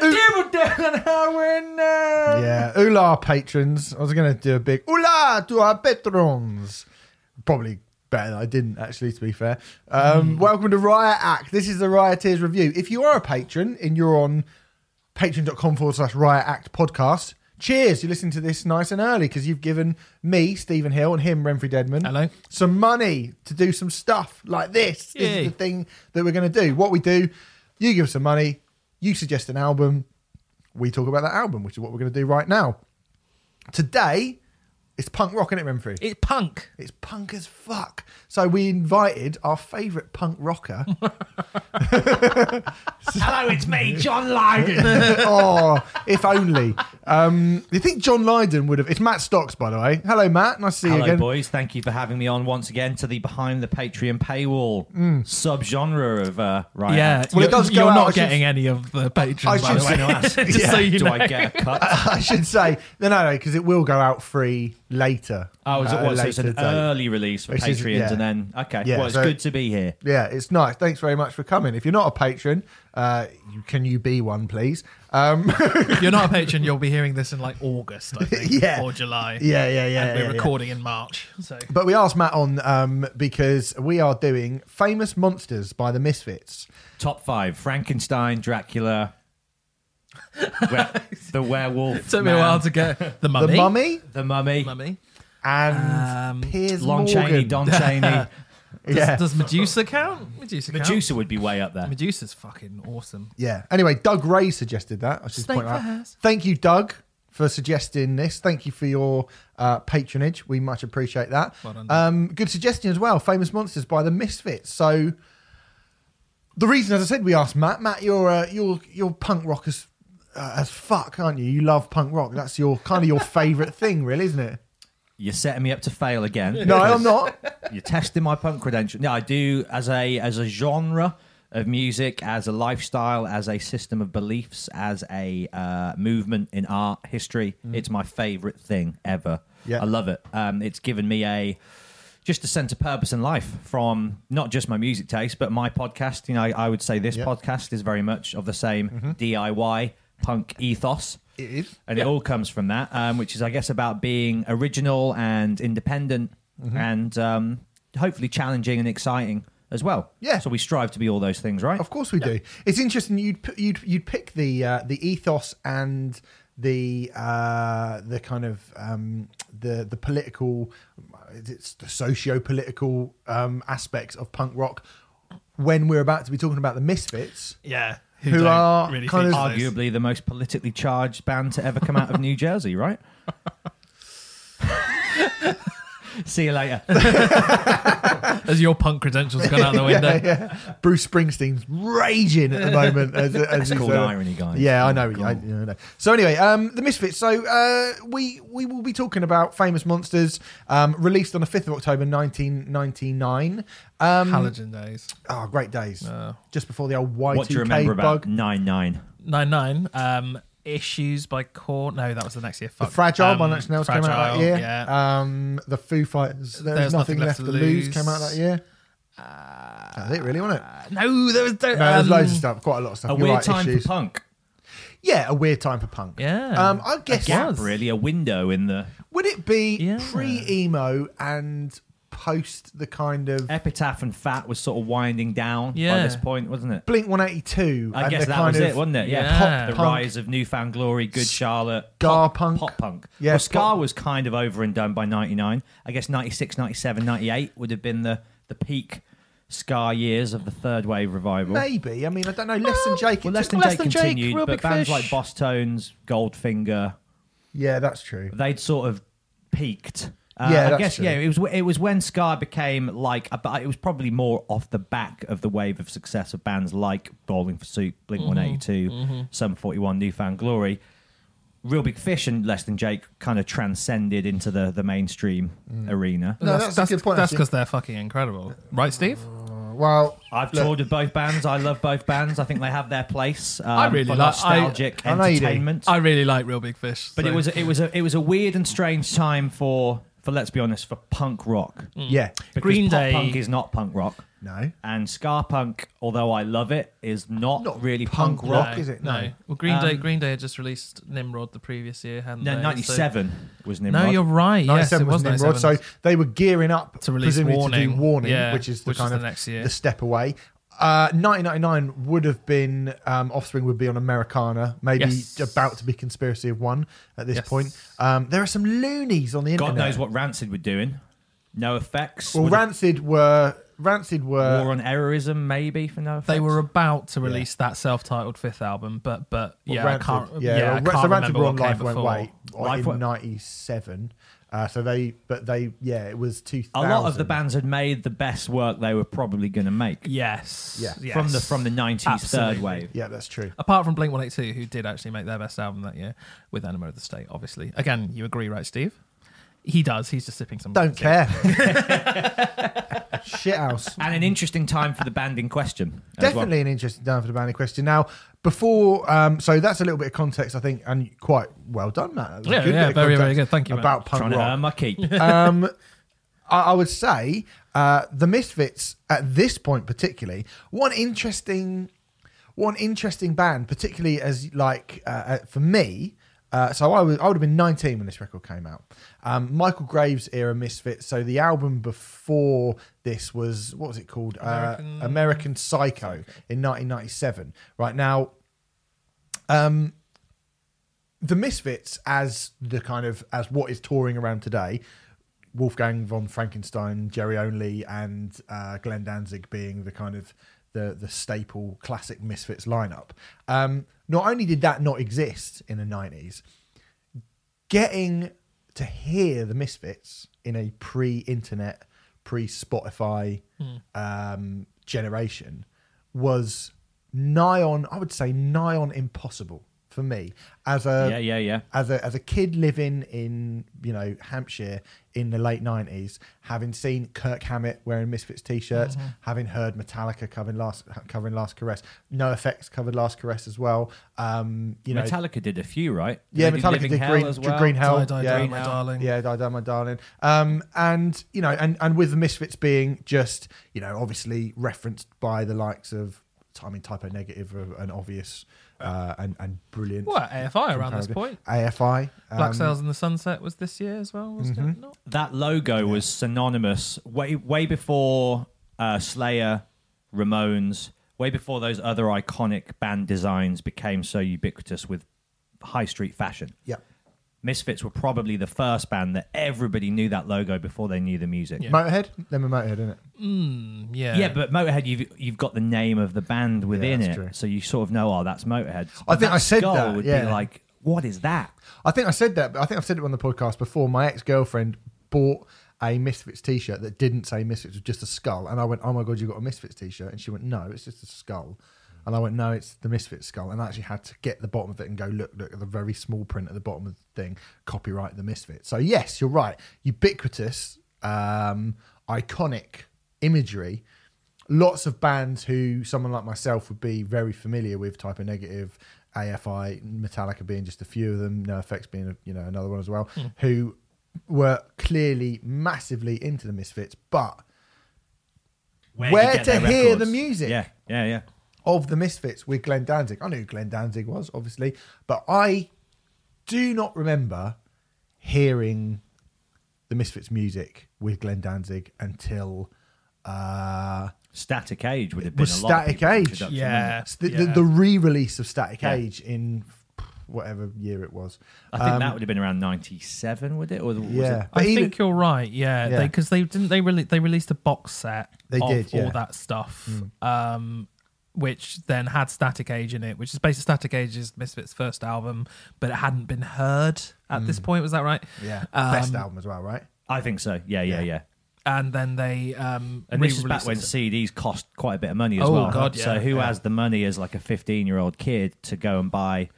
Devil down window. Yeah, Ula patrons. I was going to do a big Ula to our patrons. Probably better than I didn't, actually, to be fair. Um, Welcome to Riot Act. This is the Rioters Review. If you are a patron and you're on patreon.com forward slash Riot Act podcast, cheers. You're listening to this nice and early because you've given me, Stephen Hill, and him, Remfry Dedman, Hello. some money to do some stuff like this. This is the thing that we're going to do. What we do, you give us some money, you suggest an album, we talk about that album, which is what we're going to do right now. Today, it's punk rock, isn't it, Remfry? It's punk. It's punk as fuck. So we invited our favourite punk rocker. Hello, it's me, John Lydon. oh, if only. Um, you think John Lydon would have? It's Matt Stocks, by the way. Hello, Matt. Nice to see you Hello, again. boys. Thank you for having me on once again to the behind the Patreon paywall Mm. subgenre of uh, Riot Yeah, Well, it you're, does go you're out, I not should- getting any of the patrons, I by the way. say- Just Yeah. so you Do know. I get a cut? I should say no, no, no, because it will go out free later. Oh, is it At a what? So it's an date. early release for Which is- Patreons, yeah. and then okay. Yeah, well, it's so- good to be here. Yeah, it's nice. Thanks very much for coming. If you're not a patron, uh, you, can you be one, please? Um, If you're not a patron, you'll be hearing this in like August, I think, Yeah. or July. yeah, yeah, yeah. and we're yeah, yeah. recording in March. So But we asked Matt on um, because we are doing Famous Monsters by the Misfits. Top five: Frankenstein, Dracula, were- the werewolf, took me a man, while to get the mummy. The Mummy the mummy, Mummy. and Um, Piers Lon Morgan. Chaney, Don Chaney. Does, yeah. does Medusa count? Medusa. count? Medusa would be way up there. Medusa's fucking awesome. Yeah. Anyway, Doug Ray suggested that. I should Snake point out. Fires. Thank you, Doug, for suggesting this. Thank you for your uh, patronage. We much appreciate that. Well done. um, good suggestion as well. Famous Monsters by the Misfits. So the reason, as I said, we asked Matt. Matt, you're uh, you're you're punk rock as uh, as fuck, aren't you? You love punk rock. That's your kind of your favourite thing, really, isn't it? You're setting me up to fail again. No, I'm not. You're testing my punk credential. No, I do as a as a genre of music, as a lifestyle, as a system of beliefs, as a uh, movement in art history. It's my favorite thing ever. Yeah. I love it. Um, it's given me a just a sense of purpose in life from not just my music taste, but my podcast. You know, I, I would say this Yeah. podcast is very much of the same DIY punk ethos It is. and it all comes from that, um, which is, I guess, about being original and independent, Mm-hmm. and um, hopefully challenging and exciting as well. Yeah. So we strive to be all those things, right? Of course we do. It's interesting you'd you'd you'd pick the uh, the ethos and the uh, the kind of um, the the political it's the socio political um, aspects of punk rock when we're about to be talking about the Misfits. Yeah. Who don't are really kind of- Arguably the most politically charged band to ever come out of New Jersey, right? See you later. as your punk credentials gone out the window. Yeah, yeah. Bruce Springsteen's raging at the moment. As, as It's called uh, irony, guys. Yeah, I know. Cool. I, yeah, I know. So anyway, um, the Misfits. So uh, we we will be talking about famous monsters. Um, released on the fifth of October, nineteen ninety nine. Um, Halogen days. oh, great days! Uh, Just before the old Y what do you two remember K about bug. Nine Nine? Nine nine. Um, issues by Korn. No, that was the next year. The Fragile um, by Nine Nails came out that Fragile, year. Yeah. Um, the Foo Fighters. There's, nothing, left, to lose. Came out that year. That's it, really, wasn't it? Uh, no, there was. There, No, there's um, loads of stuff. Quite a lot of stuff. A You're weird right, time issues. for punk. Yeah, a weird time for punk. Yeah. Um, I guess Gap, was. really, a window in the would it be Yeah. pre emo and post the kind of Epitaph and Fat was sort of winding down by Yeah. this point, wasn't it? Blink 182? I and guess the that kind was of it, wasn't it? Yeah, Yeah. the punk. rise of New Found Glory, Good Charlotte, Ska pop, punk. pop punk. Yeah, well, ska pop- was kind of over and done by '99. I guess '96, '97, '98 would have been the the peak ska years of the third wave revival. Maybe. I mean, I don't know. Less than Jake. Well, Less took- Than Less Jake Than Jake, continued, Real but Big bands Fish. like Bosstones, Goldfinger, yeah, that's true. they'd sort of peaked. Uh, Yeah, I that's guess true. yeah. It was it was when ska became like, but it was probably more off the back of the wave of success of bands like Bowling for Soup, Blink Mm-hmm, One Eighty Two, Sum Forty One, New Found Glory. Real Big Fish and Less Than Jake kind of transcended into the the mainstream Mm. arena. No, that's that's a good point, That's because they're fucking incredible, right, Steve? Well, I've look, toured with both bands. I love both bands. I think they have their place. Um, I really for like- I- nostalgic I know you entertainment. I really like Real Big Fish, But so- it was it was a it was a weird and strange time for for let's be honest for punk rock. yeah. Because Green pop Day- punk is not punk rock. No. And ska punk, although I love it, is not, Not really punk punk, rock, rock. is it? No. No. Well, Green Day. Um, Green Day had just released Nimrod the previous year, hadn't No, they? ninety seven was Nimrod. no, you're right. Yes, it 97 was, was Nimrod. 97. So they were gearing up To release presumably Warning. to do Warning, Yeah, which is the which kind is the of next year. the step away. Uh, 1999 would have been um, Offspring would be on Americana, maybe Yes. about to be Conspiracy of One at this Yes. point. Um, there are some loonies on the God internet. God knows what Rancid were doing. NOFX. Well, Would- Rancid were Rancid were War on Errorism, maybe for NOFX. They were about to release that self-titled fifth album, but but well, yeah, Rancid, I can't. yeah, Yeah, I can't so Rancid remember were what on came Life Went before. Wait Life in '97. Uh, so they, but they, yeah, it was 2000. a lot of the bands had made the best work they were probably going to make Yes, Yeah. yes. from the from the nineties third wave. Yeah, that's true. Apart from Blink One Eight Two, who did actually make their best album that year with Enema of the State, obviously. Again, you agree, right, Steve? He does. He's just sipping some. Don't care. Shit house. And an interesting time for the band in question. as Definitely well. an interesting down for the band in question. Now, before, um, so that's a little bit of context, I think, and quite well done, Matt. That was a Yeah, good yeah, bit of very, very context good. Thank you, Matt. About punk trying to rock. earn my keep. um, I, I would say uh, the Misfits at this point, particularly, one interesting, one interesting band, particularly as like uh, uh, for me. Uh, so I was I would have been 19 when this record came out. Um, Michael Graves era Misfits. So the album before this was what was it called? American- uh, American Psycho in 1997. Right now, um, the Misfits as the kind of as what is touring around today, Wolfgang von Frankenstein, Jerry Only, and uh, Glenn Danzig being the kind of the the staple classic Misfits lineup. Um, not only did that not exist in the nineties, getting to hear the Misfits in a pre-internet, pre-Spotify um, generation was nigh on. I would say nigh on impossible for me as a yeah, yeah, yeah. as a as a kid living in you know Hampshire in the late nineties, having seen Kirk Hammett wearing Misfits t-shirts, Mm-hmm. having heard Metallica covering last covering Last Caress, NOFX covered Last Caress as well. Um, you know, Metallica did a few, right? yeah, They Metallica Living did Hell Green, as well. Green Hell, Die, Die, yeah, Die, my darling. yeah, Die, Die, my darling. Um, and you know, and and with the Misfits being just you know obviously referenced by the likes of I mean Type O Negative, uh, an obvious uh, and and brilliant. What AFI around this point? AFI, Black um, Sails in the Sunset was this year as well, wasn't Mm-hmm. it? Not? that logo was synonymous way way before uh, Slayer, Ramones, way before those other iconic band designs became so ubiquitous with high street fashion. Yeah. Misfits were probably the first band that everybody knew that logo before they knew the music. Yeah. Motorhead, them a Motorhead, isn't it? Mm, yeah. Yeah, but Motorhead, you've you've got the name of the band within that's it, true. so you sort of know, oh, that's Motorhead. I think But I said skull that, Would yeah. be like, what is that? I think I said that, but I think I've said it on the podcast before. My ex girlfriend bought a Misfits t shirt that didn't say Misfits, it was just a skull. And I went, Oh my God, you got a Misfits t shirt? And she went, No, it's just a skull. And I went, No, it's the Misfits skull. And I actually had to get the bottom of it and go, Look, look at the very small print at the bottom of the thing, copyright the Misfits. So, yes, you're right. Ubiquitous, um, iconic imagery. Lots of bands who someone like myself would be very familiar with, Type O Negative, AFI, Metallica being just a few of them, NOFX being you know another one as well, who were clearly massively into the Misfits, but Where'd Where to hear records? the music? Yeah, yeah, yeah. Of the Misfits with Glenn Danzig. I knew who Glenn Danzig was, obviously, but I do not remember hearing the Misfits music with Glenn Danzig until uh, Static Age would have been Was a lot of Static Age. Yeah. the, yeah. the, the re-release of Static Yeah. Age in whatever year it was. I think Um, that would have been around '97, would it? Or was Yeah, it? but I even- think you're right. Yeah, Yeah. because they, didn't they really they released a box set. They of did, yeah. all that stuff, Mm. um, which then had Static Age in it, which is basically Static Age's Misfits' first album, but it hadn't been heard at this point. Was that right? yeah, Um, best album as well, right? I think so. Yeah, yeah, Yeah. yeah. And then they um, And this is back when it. CDs cost quite a bit of money as Oh, well. God, So yeah. who Yeah. has the money as like a 15 year old kid to go and buy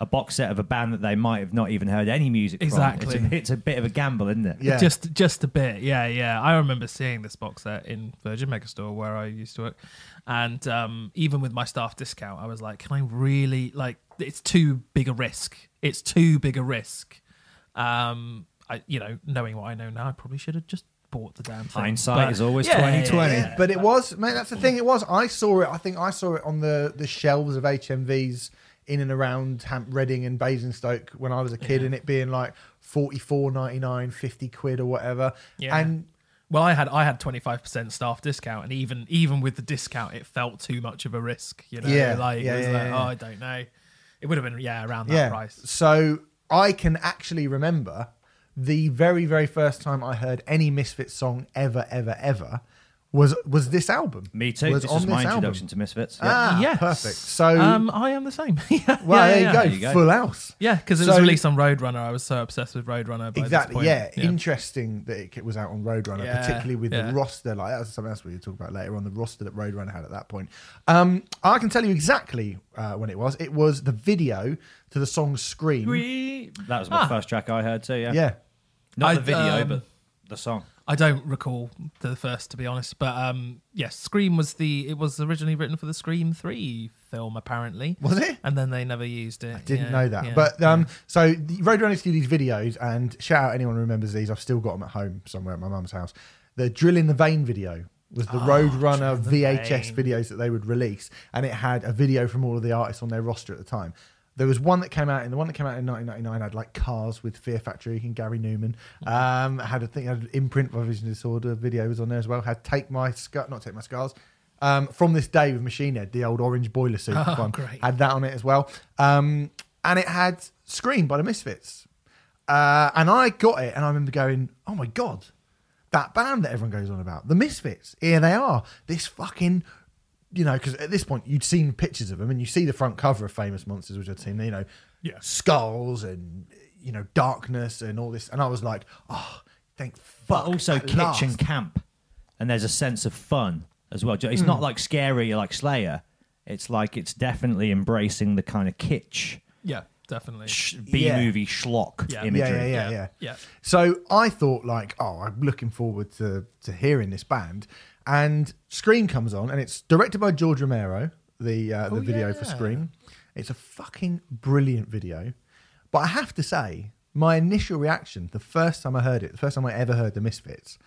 a box set of a band that they might have not even heard any music Exactly. from? It's a, it's a bit of a gamble, isn't it? Yeah. Just just a bit, yeah, yeah. I remember seeing this box set in Virgin Megastore where I used to work, and um, even with my staff discount, I was like, "Can I really like? It's too big a risk. It's too big a risk." Um, I, you know, knowing what I know now, I probably should have just bought the damn thing. Hindsight But- is always Yeah, 2020. yeah, yeah. But it was, mate. That's the thing. It was. I saw it. I think I saw it on the the shelves of HMVs in and around Ham- Reading and Basingstoke when I was a kid, Yeah. and it being like 44.99, 50 quid or whatever. Yeah. And Well, I had I had twenty five percent staff discount, and even even with the discount, it felt too much of a risk. You know, Yeah, like yeah, it was yeah, like, yeah. oh, I don't know. It would have been yeah around that yeah, price. so I can actually remember the very very first time I heard any Misfits song ever ever ever was was this album. Me too. Was this on was my this album. introduction to Misfits. Ah, Yes. perfect. So Um, I am the same. yeah, well, yeah, there, yeah. you go, There you go. full house. Yeah, because it was So- released on Roadrunner. I was so obsessed with Roadrunner. By Exactly. This point. Yeah. Interesting that it was out on Roadrunner, Yeah, particularly with yeah. the roster. Like that was something else we will talk about later on. The roster that Roadrunner had at that point. Um, I can tell you exactly uh, when it was. It was the video to the song "Scream." That was my Ah. first track I heard too. Yeah, Yeah. not I- the video, um, but the song. I don't recall the first, to be honest. But um, yes, Scream was the. It was originally written for the Scream Three film, apparently. Was it? And then they never used it. I didn't Yeah, know that. yeah, but um, yeah. so Roadrunner do these videos, and shout out anyone who remembers these. I've still got them at home somewhere at my mum's house. The Drill in the Vein video was the Roadrunner Oh, in the VHS Vein. videos that they would release, and it had a video from all of the artists on their roster at the time. There was one that came out, and the one that came out in 1999 had like Cars with Fear Factory and Gary Numan. Um, had a thing, had an imprint by Vision Disorder video was on there as well. Had Take My Scar, not Take My Scars. Um, from this day with Machine Head, the old orange boiler suit Oh, one, great. had that on it as well. Um, and it had Scream by the Misfits. Uh, and I got it, and I remember going, "Oh my god, that band that everyone goes on about, the Misfits. Here they are. This fucking." You know, because at this point you'd seen pictures of them, and you see the front cover of Famous Monsters, which I'd seen. You know, Yeah. skulls and you know darkness and all this, and I was like, "Oh, thank But also kitchen last." camp, and there's a sense of fun as well. It's Hmm. not like scary like Slayer. It's like it's definitely embracing the kind of kitsch yeah, definitely. sh- B movie schlock Yeah. imagery. Yeah, yeah, yeah, yeah. Yeah. So I thought, like, oh, I'm looking forward to to hearing this band. And Scream comes on, and it's directed by George Romero. The uh, the Oh, video for yeah. Scream. It's a fucking brilliant video. But I have to say, my initial reaction, the first time I heard it, the first time I ever heard the Misfits,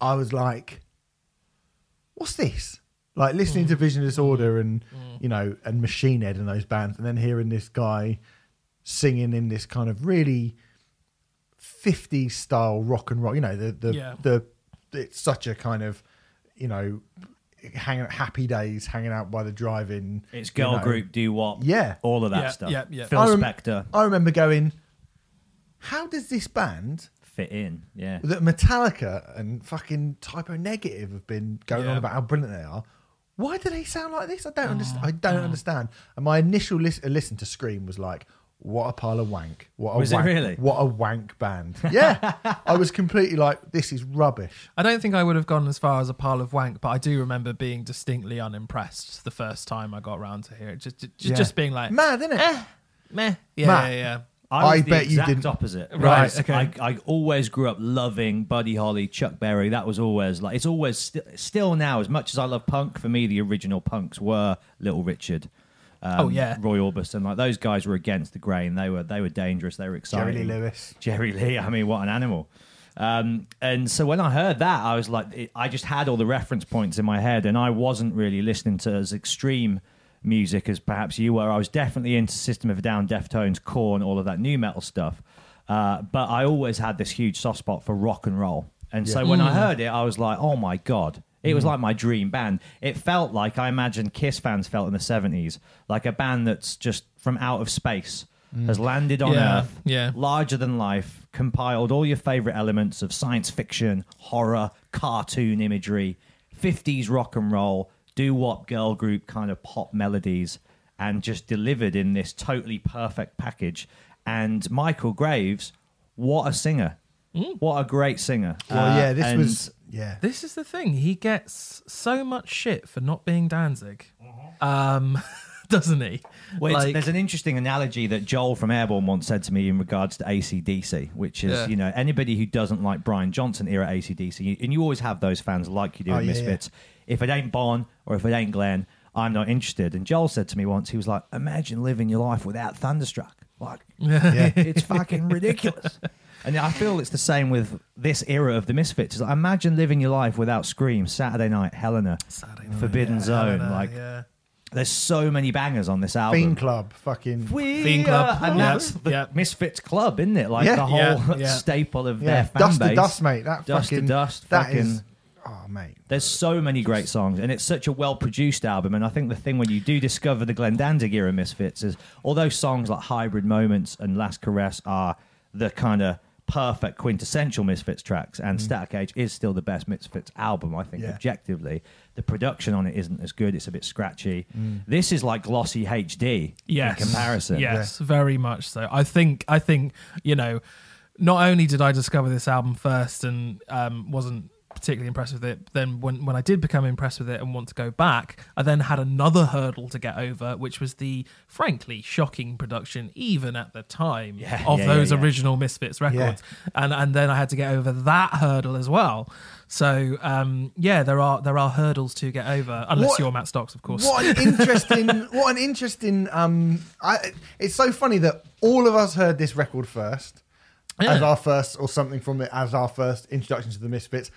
I was like, "What's this?" Like listening Mm. to Vision Disorder and you know and Machine Head and those bands, and then hearing this guy singing in this kind of really 50s style rock and roll. You know, the the Yeah. the it's such a kind of you know hanging out happy days, hanging out by the drive-in. It's you girl know. group, do what, Yeah. all of that Yeah, stuff. yeah, yeah. Phil I rem- Spector I remember going, how does this band fit in. Yeah, that Metallica and fucking Type O Negative have been going on about how brilliant they are? Why do they sound like this? I don't understand. I Oh, don't understand. And my initial lis- uh, listen to Scream was like, "What a pile of wank! What a Was it wank! really? What a wank band!" Yeah, I was completely like, "This is rubbish." I don't think I would have gone as far as a pile of wank, but I do remember being distinctly unimpressed the first time I got round to hear it. Just, just, Yeah. just being like, Mad, isn't it? eh, meh. Yeah, Matt. yeah, yeah. I, was I the bet you didn't- opposite. Right, Because okay. I, I always grew up loving Buddy Holly, Chuck Berry. That was always like it's always st- still now. As much as I love punk, for me the original punks were Little Richard. Um, Oh, yeah. Roy Orbison. Like those guys were against the grain. They were they were dangerous. They were exciting. Jerry. Lee Lewis. Jerry Lee. I mean, what an animal. Um, and so when I heard that, I was like, it, I just had all the reference points in my head, and I wasn't really listening to as extreme music as perhaps you were. I was definitely into System of a Down, Deftones, Korn, all of that new metal stuff. Uh, but I always had this huge soft spot for rock and roll. And so when I heard it, I was like, oh my God. It was mm-hmm. like my dream band. It felt like I imagine Kiss fans felt in the 70s, like a band that's just from out of space, mm. has landed on Yeah, Earth, yeah. larger than life, compiled all your favorite elements of science fiction, horror, cartoon imagery, 50s rock and roll, doo wop girl group kind of pop melodies, and just delivered in this totally perfect package. And Michael Graves, what a singer! Mm. What a great singer! Well, Uh, yeah, this and was yeah. This is the thing. He gets so much shit for not being Danzig, Mm-hmm. um, doesn't he? Well, it's- Like- there's an interesting analogy that Joel from Airborne once said to me in regards to ACDC, which is, Yeah. you know, anybody who doesn't like Brian Johnson era ACDC, and you always have those fans like you do Oh, in yeah, Misfits. If it ain't Bon or if it ain't Glenn, I'm not interested. And Joel said to me once, he was like, imagine living your life without Thunderstruck. Like, Yeah. it's fucking ridiculous. And I feel it's the same with this era of the Misfits. It's like, imagine living your life without Scream, Saturday Night, Helena, Saturday night, Forbidden yeah, Zone. Helena, like, yeah. there's so many bangers on this album. Fiend Club, fucking. We Fiend Club, and yeah, that's the yeah. Misfits Club, isn't it? Like Yeah. the whole Yeah, yeah. staple of yeah, their fan dust base. to dust, mate. That Dust to dust, That fucking- is- Oh, mate. There's so many great songs, and it's such a well produced album. And I think the thing when you do discover the Glenn Danzig era Misfits is, although songs like Hybrid Moments and Last Caress are the kind of perfect quintessential Misfits tracks, and Static Age is still the best Misfits album, I think, Yeah. objectively. The production on it isn't as good, it's a bit scratchy. This is like glossy HD yes. in comparison. Yes, very much so. I think I think you know, not only did I discover this album first and um, wasn't particularly impressed with it, then when when I did become impressed with it and want to go back, I then had another hurdle to get over, which was the frankly shocking production, even at the time, Yeah, of yeah, those yeah, yeah. original Misfits records, and and then I had to get over that hurdle as well. So um, yeah, there are there are hurdles to get over, unless What- you're Matt Stocks, of course. What an interesting, what an interesting. Um, I, it's so funny that all of us heard this record first, as our first, or something from it as our first introduction to the Misfits.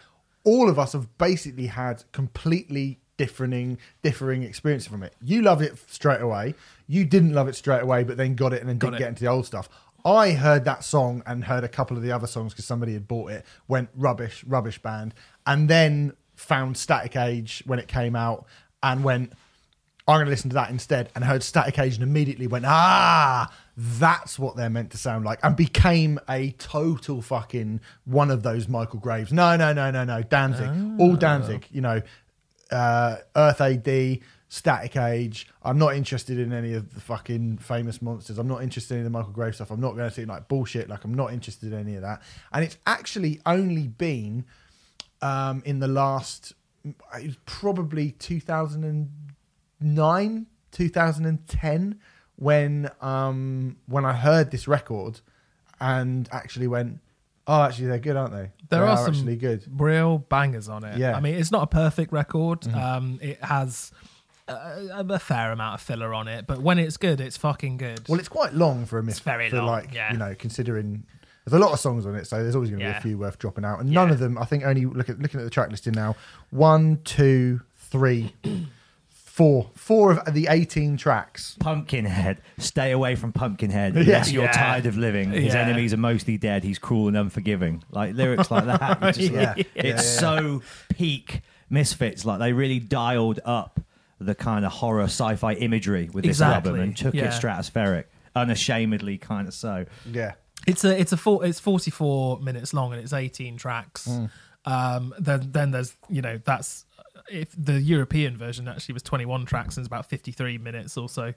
All of us have basically had completely differing, differing experiences from it. You loved it straight away. You didn't love it straight away, but then got it and then didn't it. get into the old stuff. I heard that song and heard a couple of the other songs because somebody had bought it. Went rubbish, rubbish band, and then found Static Age when it came out and went. I'm going to listen to that instead, and heard Static Age and immediately went, ah, that's what they're meant to sound like, and became a total fucking one of those Michael Graves. No, no, no, no, no, Danzig, all Danzig. You know, uh, Earth AD, Static Age. I'm not interested in any of the fucking famous monsters. I'm not interested in the Michael Graves stuff. I'm not going to see like bullshit. Like I'm not interested in any of that. And it's actually only been um, in the last, it was probably 2009, 2010 when um, when I heard this record and actually went, oh, actually they're good, aren't they? There They are some actually good. real bangers on it. Yeah. I mean, it's not a perfect record. Mm-hmm. Um, it has a, a fair amount of filler on it, but when it's good, it's fucking good. Well, it's quite long for a miss. very for long, like yeah. you know, considering there's a lot of songs on it, so there's always going to be a few worth dropping out, and none of them. I think only look at looking at the track listing now. One, two, three, four, four of the 18 tracks. Pumpkinhead. Stay away from Pumpkinhead. Yeah. Unless you're Yeah. tired of living. His Yeah. enemies are mostly dead. He's cruel and unforgiving. Like lyrics like that. Just like- Yeah. It's Yeah, yeah, so peak Misfits. Like they really dialed up the kind of horror sci-fi imagery with this Exactly. album and took Yeah. it stratospheric. Unashamedly kind of so. Yeah, It's a it's a four, it's 44 minutes long and it's 18 tracks. Mm. Um, then then there's you know that's if the European version actually was 21 tracks and it's about 53 minutes or so.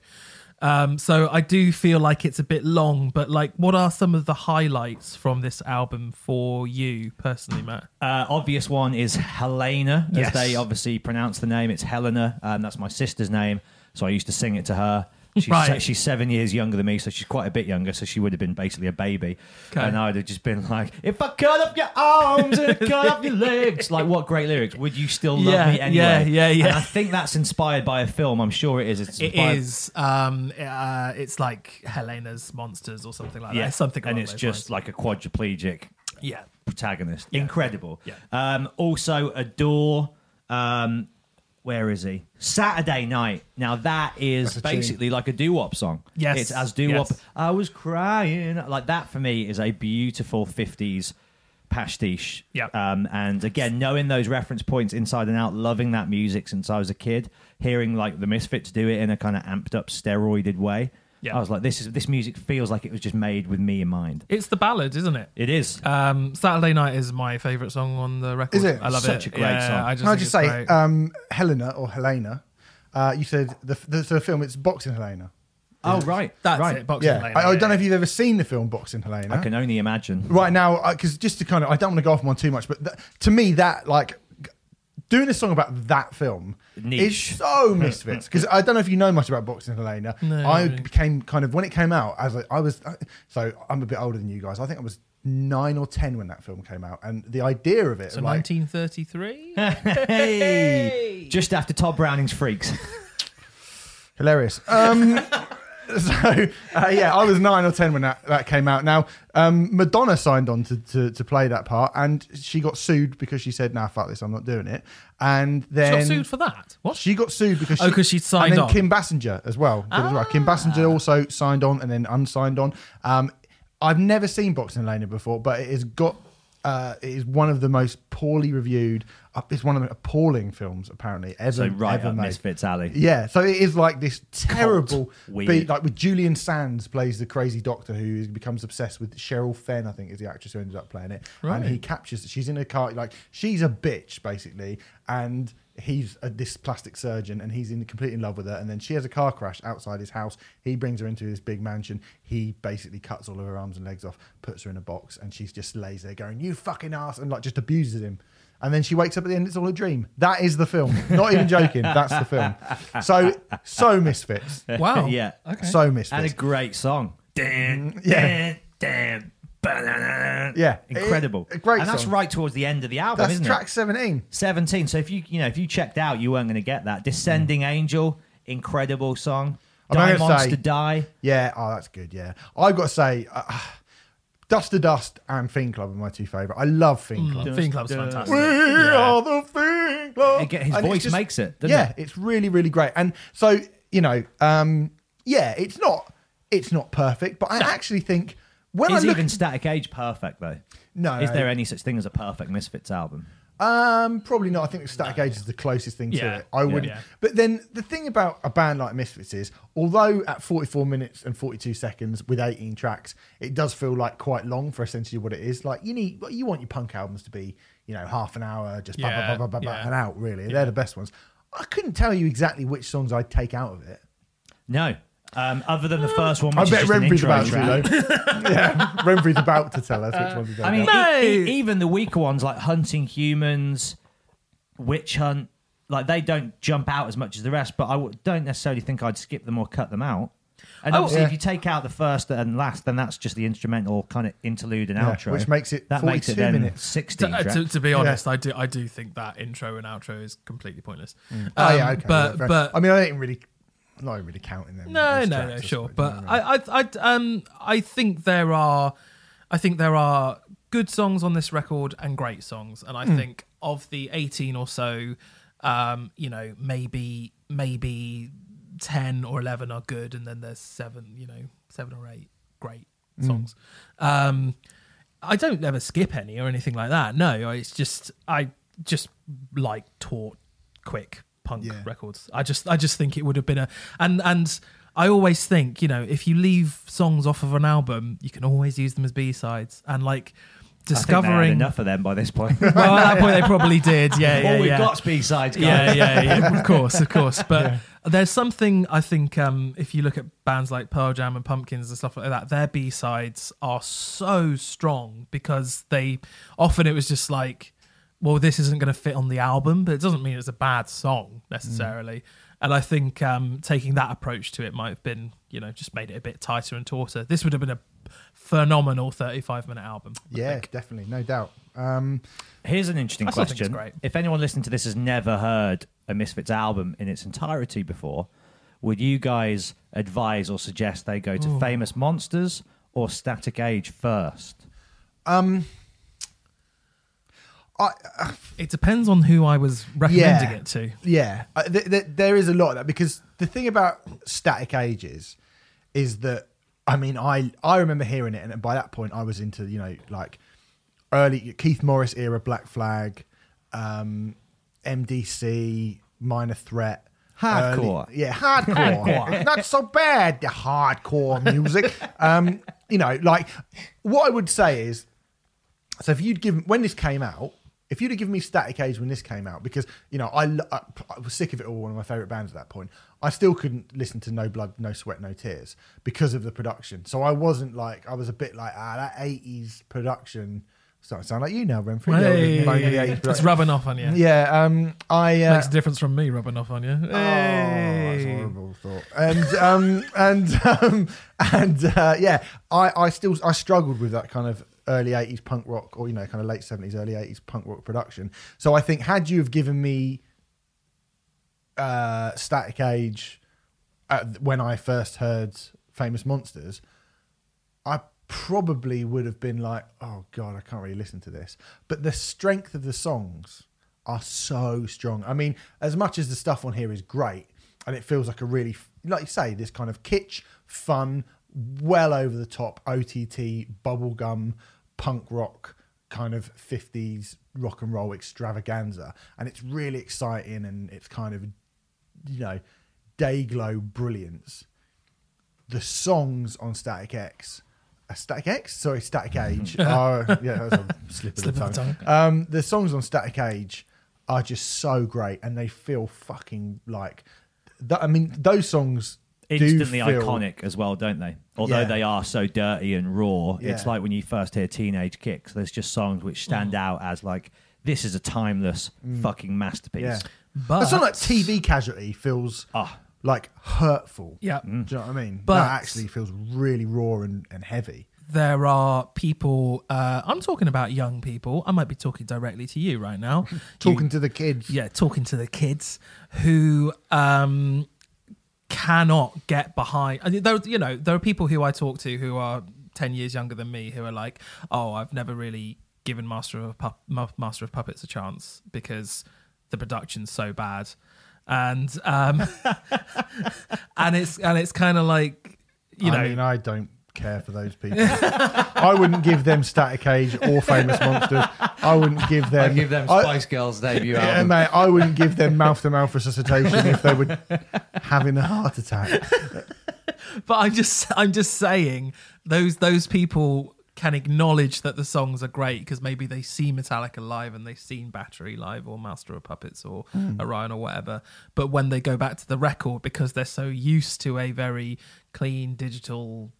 Um, so I do feel like it's a bit long, but like, what are some of the highlights from this album for you personally, Matt? Uh, obvious one is Helena, as Yes. they obviously pronounce the name. It's Helena. Um, that's my sister's name, so I used to sing it to her. She's, Right. se- she's seven years younger than me, so she's quite a bit younger. So she would have been basically a baby, Okay. and I'd have just been like, "If I cut off your arms and cut off your legs, like what great lyrics? Would you still love Yeah, me anyway?" yeah, yeah, yeah. And I think that's inspired by a film. I'm sure it is. It's It inspired- is. Um, uh, it's like Helena's Monsters or something like that. It's something, and along it's those just like a quadriplegic yeah. protagonist. Incredible. Yeah. Um, also, Adore. Um, where is he? Saturday Night. Now that is That's a basically like a doo wop song. Yes. it's as doo wop. Yes. I was crying. Like that for me is a beautiful fifties pastiche. Yeah. Um, and again, knowing those reference points inside and out, loving that music since I was a kid, hearing like the Misfits do it in a kind of amped up, steroided way. Yeah. I was like, this is this music feels like it was just made with me in mind. It's the ballad, isn't it? It is. Um, Saturday Night is my favourite song on the record. Is it? I love Such it. Such a great Yeah, song. I just Can I think just say, um, Helena or Helena? Uh, you said the, the, the film it's Boxing Helena. oh right, That's right. it. Boxing Yeah, Lane, I, I don't know if you've ever seen the film Boxing Helena. I can only imagine. right now because just to kind of i don't want to go off on one too much but th- to me that like g- doing a song about that film Niche. is so misfits because i don't know if you know much about boxing helena No, i really. became kind of when it came out as I, I was so i'm a bit older than you guys i think i was nine or ten when that film came out and the idea of it So like 1933. Hey, just after Tod Browning's Freaks. hilarious um so uh, yeah, I was nine or ten when that, that came out. Now um, Madonna signed on to, to to play that part, and she got sued because she said, "Nah, fuck this, I'm not doing it." And then She got sued for that. What? She got sued because Oh, 'cause she'd signed and then on. Kim Basinger as well. did as well. Kim Basinger also signed on and then unsigned on. Um, I've never seen Boxing Elena before, but it has got. Uh, it is one of the most poorly reviewed. It's one of the appalling films apparently ever So right ever up made. Misfits Alley. Yeah, so it is like this terrible beat, like with Julian Sands plays the crazy doctor who becomes obsessed with Cheryl Fenn, I think is the actress who ended up playing it, right. and he captures. She's in a car, like she's a bitch basically, and he's a, this plastic surgeon, and he's in complete in love with her, and then she has a car crash outside his house. He brings her into this big mansion. He basically cuts all of her arms and legs off, puts her in a box, and she just lays there going, "You fucking ass," and like just abuses him. And then she wakes up at the end. It's all a dream. That is the film. Not even joking. That's the film. So so misfits. Wow. yeah. Okay. So misfits. And a great song. Dan, yeah. dan. Yeah. Incredible. A- a great And that's song. right towards the end of the album, That's isn't track it? seventeen. 17. So if you you know if you checked out, you weren't going to get that. Descending Angel, incredible song. I'm Die gonna Monster say- Die. Yeah. Oh, that's good. Yeah. I've got to say, uh, Dust to Dust and Fiend Club are my two favorite. I love Fiend Club. Mm, Fiend Club's We fantastic. are the Fiend Club. Again, his And it's voice makes it, doesn't yeah, it? it's really, really great. And so you know, um, yeah, it's not, it's not perfect, but I actually think when Is I look, even Static Age perfect though? No, Is there any such thing as a perfect Misfits album? Um, probably not. I think the Static Age is the closest thing to it. I would, Yeah. but then the thing about a band like Misfits is, although at 44 minutes and 42 seconds with 18 tracks, it does feel like quite long for essentially what it is. Like you need, you want your punk albums to be, you know, half an hour, just blah, Yeah, blah, blah, blah, blah, yeah. and out. Really, they're the best ones. I couldn't tell you exactly which songs I'd take out of it. No. Um, other than the first one, I which is bet just an about track. to, though. yeah, Remfry's about to tell us which ones we don't I mean, like. e- e- even the weaker ones like Hunting Humans, Witch Hunt, like they don't jump out as much as the rest. But I w- don't necessarily think I'd skip them or cut them out. And Oh, obviously, yeah. if you take out the first and last, then that's just the instrumental kind of interlude and Yeah, outro, which makes it that makes it then minutes. sixteen. To, uh, to, to be honest, I do I do think that intro and outro is completely pointless. oh yeah, Um, okay. but fair. but I mean, I ain't really, I'm not really counting them. No, no, no, sure. But. I, I, I, um, I think there are, I think there are good songs on this record and great songs, and I think of the eighteen or so, um, you know, maybe maybe ten or eleven are good, and then there's seven, you know, seven or eight great songs. Um, I don't ever skip any or anything like that. No, it's just I just like taut, quick punk Yeah. records. I just I just think it would have been a and and I always think you know if you leave songs off of an album, you can always use them as B sides and like I think they had discovering. enough of them by this point. Well, at that point they probably did. Yeah, yeah, All we've yeah. got B sides, Yeah, yeah, yeah, of course, of course. But there's something I think um, if you look at bands like Pearl Jam and Pumpkins and stuff like that, their B sides are so strong because they often it was just like, well, this isn't going to fit on the album, but it doesn't mean it's a bad song necessarily. And I think um, taking that approach to it might have been, you know, just made it a bit tighter and tauter. This would have been a phenomenal 35 minute album. I yeah, think. definitely, no doubt. Um, Here's an interesting I still think it's question. great. If anyone listening to this has never heard a Misfits album in its entirety before, would you guys advise or suggest they go to Famous Monsters or Static Age first? um, I, It depends on who I was recommending Yeah. it to. Yeah, uh, th- th- there is a lot of that because the thing about Static Ages is that I mean I I remember hearing it and by that point I was into you know like early Keith Morris era Black Flag, um, MDC, Minor Threat. Hardcore. early- yeah, hardcore. Not so bad, the hardcore music. um, you know, like what I would say is so if you'd given when this came out, if you'd have given me Static Age when this came out, because you know I, I, I was sick of it all, one of my favorite bands at that point. I still couldn't listen to No Blood, No Sweat, No Tears because of the production. So I wasn't like I was a bit like ah that eighties production. Starting to sound like you now, Remfry. Hey, Yeah, the 80s it's rubbing off on you. Yeah, um, I uh, Makes a difference from me rubbing off on you. Oh, that's a horrible thought. And um, and um, and uh, yeah, I, I still I struggled with that kind of early '80s punk rock, or you know, kind of late '70s, early '80s punk rock production. So I think had you have given me uh, Static Age uh, when I first heard Famous Monsters, I probably would have been like, "Oh God, I can't really listen to this." But the strength of the songs are so strong. I mean, as much as the stuff on here is great, and it feels like a really, like you say, this kind of kitsch, fun, well over the top OTT bubblegum punk rock kind of 50s rock and roll extravaganza. And it's really exciting and it's kind of you know day glow brilliance. The songs on static x uh, static x? Sorry static age. Are yeah that was a slip, Slip of the the tongue, Um, the songs on static age are just so great and they feel fucking like th- i mean those songs instantly feel- iconic as well, don't they? Although Yeah. they are so dirty and raw, it's like when you first hear Teenage Kicks. There's just songs which stand out as like this is a timeless fucking masterpiece. yeah But a song like tv casualty feels Ah, like hurtful Yeah. do you know what i mean But- that actually feels really raw and, and heavy there are people. Uh, I'm talking about young people. I might be talking directly to you right now. talking to the kids yeah, talking to the kids who um, cannot get behind. I mean, there, you know, there are people who I talk to who are ten years younger than me who are like, "Oh, I've never really given Master of Pup- Master of Puppets a chance because the production's so bad," and um, and it's and it's kind of like you know. I mean, I don't care for those people. I wouldn't give them Static Age or Famous Monsters. I wouldn't give them. I give them I- Spice Girls debut yeah, album. mate, I wouldn't give them mouth to mouth resuscitation if they were having a heart attack. but I'm just I'm just saying those those people can acknowledge that the songs are great because maybe they see Metallica live and they've seen Battery live or Master of Puppets or mm. Orion or whatever. But when they go back to the record because they're so used to a very clean digital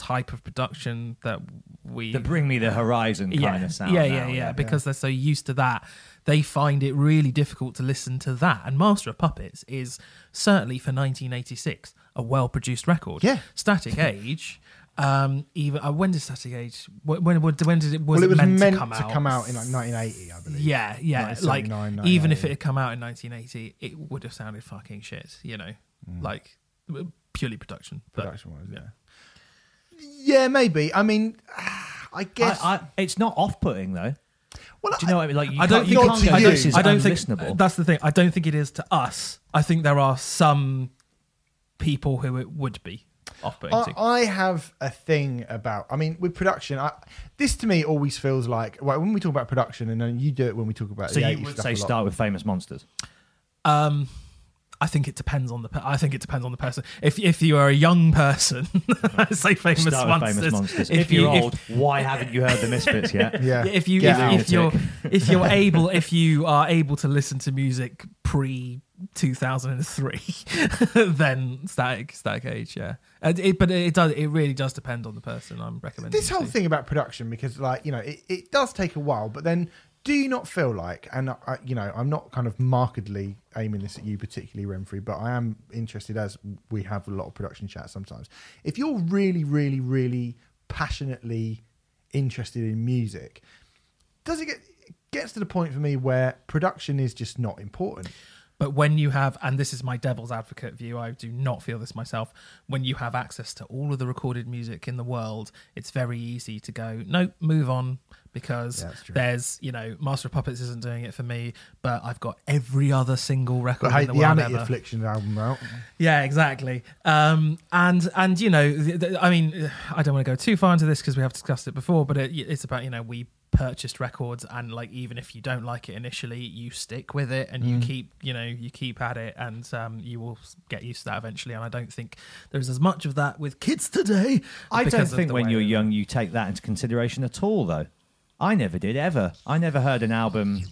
type of production that we the Bring Me the Horizon kind of sound. yeah, now, yeah, yeah, Because they're so used to that, they find it really difficult to listen to that. And Master of Puppets is certainly for 1986 a well-produced record. Yeah. Static Age. Um, even uh, when did Static Age? When when, when did it was well, it was meant, meant, to come out? in like 1980, I believe. Yeah, yeah. Like 1979, even if it had come out in 1980, it would have sounded fucking shit. You know, like purely production. But Production wise, yeah. Yeah, maybe. I mean, I guess. I, I, it's not off-putting though. well, Do you know what I mean? Like you I don't can't, you think not can't to go, you. this is I don't think unlistenable. that's the thing. I don't think it is to us. I think there are some people who it would be off-putting I, to. I have a thing about. I mean, with production, I, this to me always feels like well, when we talk about production, and then you do it when we talk about. so the you would stuff say start with famous monsters. Um, I think it depends on the. Per- I think it depends on the person. If if you are a young person, say famous monsters. famous monsters. If, If, you you're if- old, why haven't you heard the Misfits yet? Yeah. if you Get if, out. if you're if you're able if you are able to listen to music pre 2003 then static static age yeah And it, but it does it really does depend on the person i'm recommending this whole to. thing about production because like you know it, it does take a while but then do you not feel like and I, you know i'm not kind of markedly aiming this at you particularly Remfry but i am interested as we have a lot of production chats sometimes if you're really really really passionately interested in music does it get gets to the point for me where production is just not important But when you have, and this is my devil's advocate view, I do not feel this myself. When you have access to all of the recorded music in the world, it's very easy to go, nope, move on, because Yeah, there's, you know, Master of Puppets isn't doing it for me, but I've got every other single record but in the, the world ever. affliction album out Yeah, exactly. Um, and and you know, I mean, I don't want to go too far into this because we have discussed it before, but it, it's about you know we purchased records and like even if you don't like it initially, you stick with it and you keep you know you keep at it and um, you will get used to that eventually. And I don't think there's as much of that with kids today. I don't think when you're young you take that into consideration at all, though. I never did ever. I never heard an album,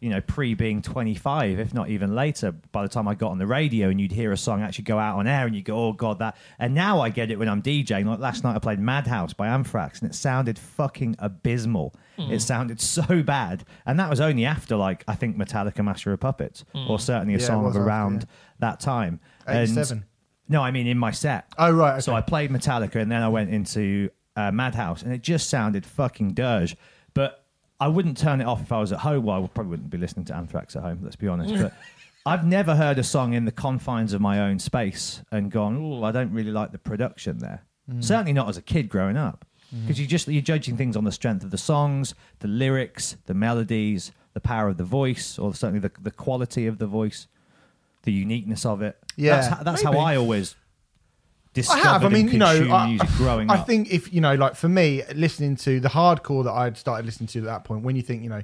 you know, pre being 25, if not even later. By the time I got on the radio and you'd hear a song actually go out on air and you go, oh god, that. And now I get it when I'm DJing. Like last night I played Madhouse by Anthrax and it sounded fucking abysmal. Hmm. It sounded so bad, and that was only after like I think Metallica, Master of Puppets, Hmm. or certainly a Yeah, song was of after, around yeah. that time. And- 87 no, I mean in my set. oh right So. I played Metallica and then I went into uh, Madhouse and it just sounded fucking dirge. But I wouldn't turn it off if I was at home. Well, I probably wouldn't be listening to Anthrax at home, let's be honest. Mm. But I've never heard a song in the confines of my own space and gone, oh, I don't really like the production there. Mm. Certainly not as a kid growing up, mm. because you just you're judging things on the strength of the songs, the lyrics, the melodies, the power of the voice, or certainly the the quality of the voice, the uniqueness of it. Yeah, that's, that's how I always I have. I mean, you know, I, I think if you know, like for me, listening to the hardcore that I'd started listening to at that point, when you think, you know,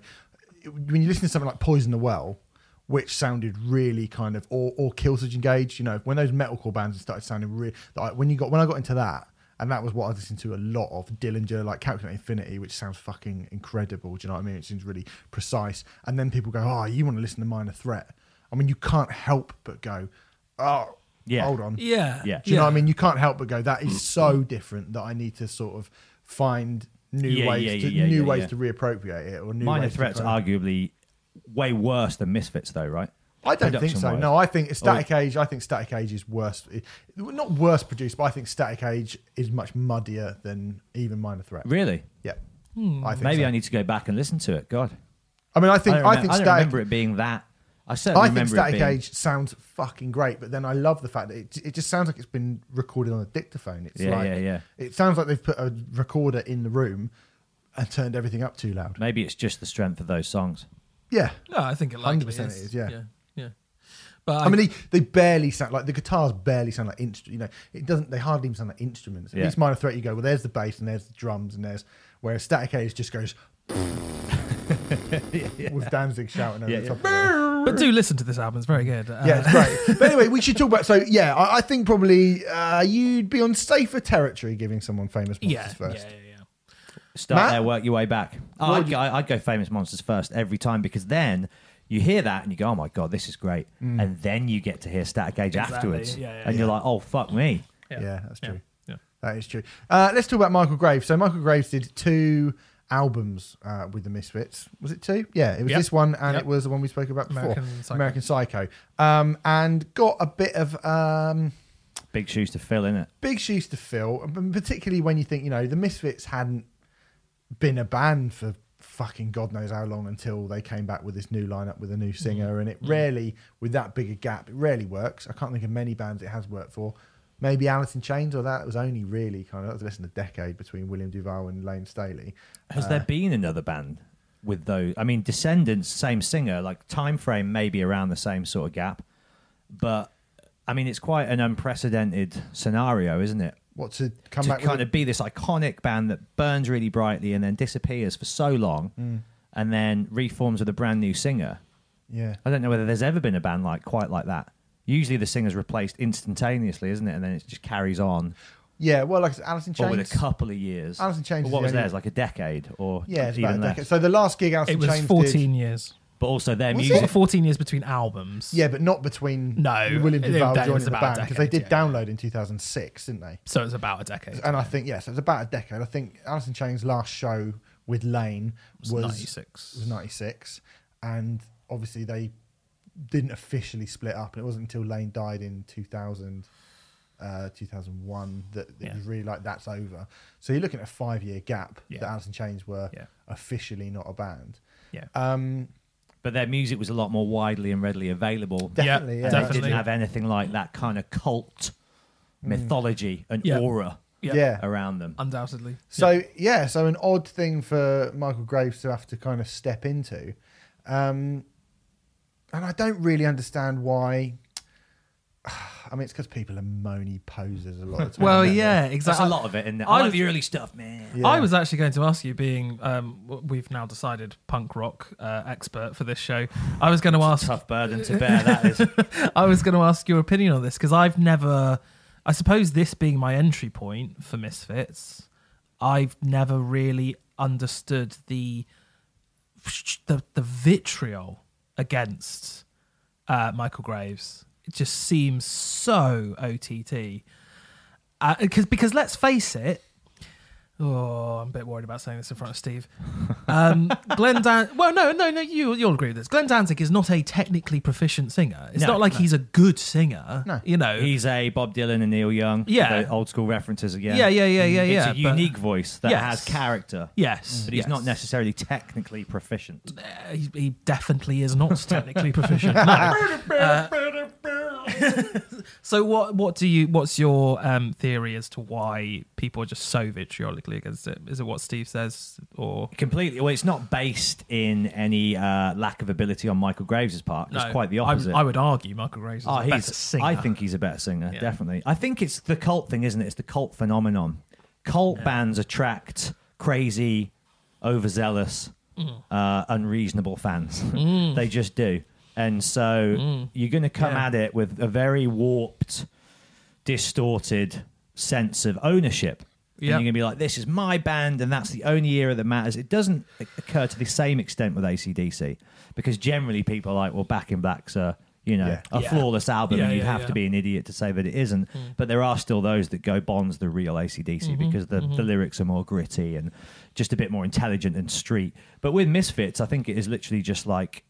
when you listen to something like Poison the Well, which sounded really kind of, or or Killswitch Engage, you know, when those metalcore bands started sounding really, like when you got when I got into that. And that was what I listened to a lot of Dillinger, like Calculate Infinity, which sounds fucking incredible. Do you know what I mean? It seems really precise. And then people go, "Oh, you want to listen to Minor Threat?" I mean, you can't help but go, "Oh, Yeah. hold on, Yeah. Yeah. do you know what I mean? You can't help but go, that is so different that I need to sort of find new Yeah, ways yeah, to yeah, new yeah, ways yeah. to reappropriate it or new Minor ways to Threats kind of- arguably way worse than Misfits, though, right? I don't think so. production-wise. No, I think Static Age. I think Static Age is worse. it- Not worse produced, but I think Static Age is much muddier than even Minor Threat. Really? Yeah, Hmm. I think Maybe so. I need to go back and listen to it. God, I mean, I think I, don't I, remem- think I don't Static. remember it being that. I certainly I think Static it being, Age sounds fucking great, but then I love the fact that it, it just sounds like it's been recorded on a dictaphone. It's Yeah, like, yeah, yeah. It sounds like they've put a recorder in the room and turned everything up too loud. Maybe it's just the strength of those songs. Yeah, No, I think it likely 100% is. it is, yeah. yeah, yeah. But I mean, they, they barely sound like the guitars barely sound like instruments. You know, it doesn't. They hardly even sound like instruments. At Yeah. least minor threat, you go well. There's the bass and there's the drums and there's whereas Static Age just goes with Danzig shouting over Yeah, the yeah. top. Of it. But do listen to this album; it's very good. Uh, Yeah, it's great. but anyway, we should talk about. So yeah, I, I think probably uh, you'd be on safer territory giving someone famous monsters yeah, yeah, first. yeah, yeah. Start Matt? there, work your way back. Oh, I'd, you- go, I'd go Famous Monsters first every time because then you hear that and you go, "Oh my god, this is great," Mm. and then you get to hear Static Age Exactly. afterwards, Yeah, yeah, and you're like, "Oh fuck me." Yeah, that's true. Yeah. That is true. Uh, let's talk about Michael Graves. So Michael Graves did two albums uh, with the Misfits. Was it two? Yeah, it was Yep. this one and Yep. it was the one we spoke about before, American Psycho. American Psycho. Um, and got a bit of um, Big shoes to fill, in it. big shoes to fill, and particularly when you think you know the Misfits hadn't been a band for fucking God knows how long until they came back with this new lineup with a new singer, and it rarely with that big a gap, it rarely works. I can't think of many bands it has worked for. Maybe Alice in Chains, or that was only really kind of that was less than a decade between William DuVall and Layne Staley. Has Uh, there been another band with those? I mean, Descendents, same singer, like time frame maybe around the same sort of gap, but I mean, it's quite an unprecedented scenario, isn't it? What to come to back kind with? of be this iconic band that burns really brightly and then disappears for so long, Mm. and then reforms with a brand new singer. yeah, I don't know whether there's ever been a band like quite like that. Usually, the singer's replaced instantaneously, isn't it? And then it just carries on, yeah. Well, like I said, Alice in or with a couple of years. Alice in Chains But is what the was only- theirs? Like a decade, or yeah, it's even about a less. decade. So the last gig Alice It in was Chains 14 did, years. But also their Was music. it? 14 years between albums. yeah, but not between No, William it- DuVall that joining the about a band because they decade, did yeah. download in 2006, didn't they? So it's about a decade. And I think yes, it was about a decade. I think Alice in Chains' last show with Layne was was 96. was 96, and obviously they didn't officially split up, and it wasn't until Layne died in 2000, uh, 2001 that it Yeah. was really like that's over. So you're looking at a five year gap Yeah. that Alice in Chains were Yeah. officially not a band. Yeah. Um, but their music was a lot more widely and readily available. definitely, yeah, and they didn't have anything like that kind of cult mythology and Yeah. aura Yeah. yeah. around them. Undoubtedly. So yeah, so an odd thing for Michael Graves to have to kind of step into, um, and I don't really understand why. I mean, it's because people are moany posers a lot of the time. Well, don't they? yeah, That's exactly. a lot of it in there. I I like was- the early stuff, man. Yeah. I was actually going to ask you, being um, w- we've now decided punk rock uh, expert for this show. I was going to ask. Tough burden to bear, that is. I was going to ask your opinion on this because I've never. I suppose this being my entry point for Misfits, I've never really understood the the, the vitriol against uh, Michael Graves. It just seems so OTT. Uh, because because let's face it, Oh, I'm a bit worried about saying this in front of Steve. Um, Glenn Dan. Well, no, no, no. You you'll agree with this. Glenn Danzig is not a technically proficient singer. It's No, not like no. he's a good singer. No. You know. He's a Bob Dylan and Neil Young. Yeah. the old school references again. yeah, yeah, yeah, yeah, yeah. It's a but- unique voice that Yes. has character, Yes, but he's yes. not necessarily technically proficient. Uh, he, he definitely is not technically proficient. No. Uh, so what what do you what's your um, theory as to why people are just so vitriolically against it? Is it what Steve says or Completely. Well, it's not based in any uh, lack of ability on Michael Graves' part. It's No, quite the opposite. I, would argue Michael Graves is Oh, a better he's. singer. I think he's a better singer, Yeah. definitely. I think it's the cult thing, isn't it? It's the cult phenomenon. Cult bands attract crazy, overzealous, Mm. uh, unreasonable fans. they just do. And so you're going to come Mm. Yeah. at it with a very warped, distorted sense of ownership. And you're going to be like, this is my band, and that's the only era that matters. It doesn't occur to the same extent with ACDC because generally people are like, well, Back in Black's a, you know, Yeah. a Yeah. flawless album, Yeah, and you'd yeah, have yeah. to be an idiot to say that it isn't. But there are still those that go Bon's the real ACDC Mm-hmm, because the, the lyrics are more gritty and just a bit more intelligent and street. But with Misfits, I think it is literally just like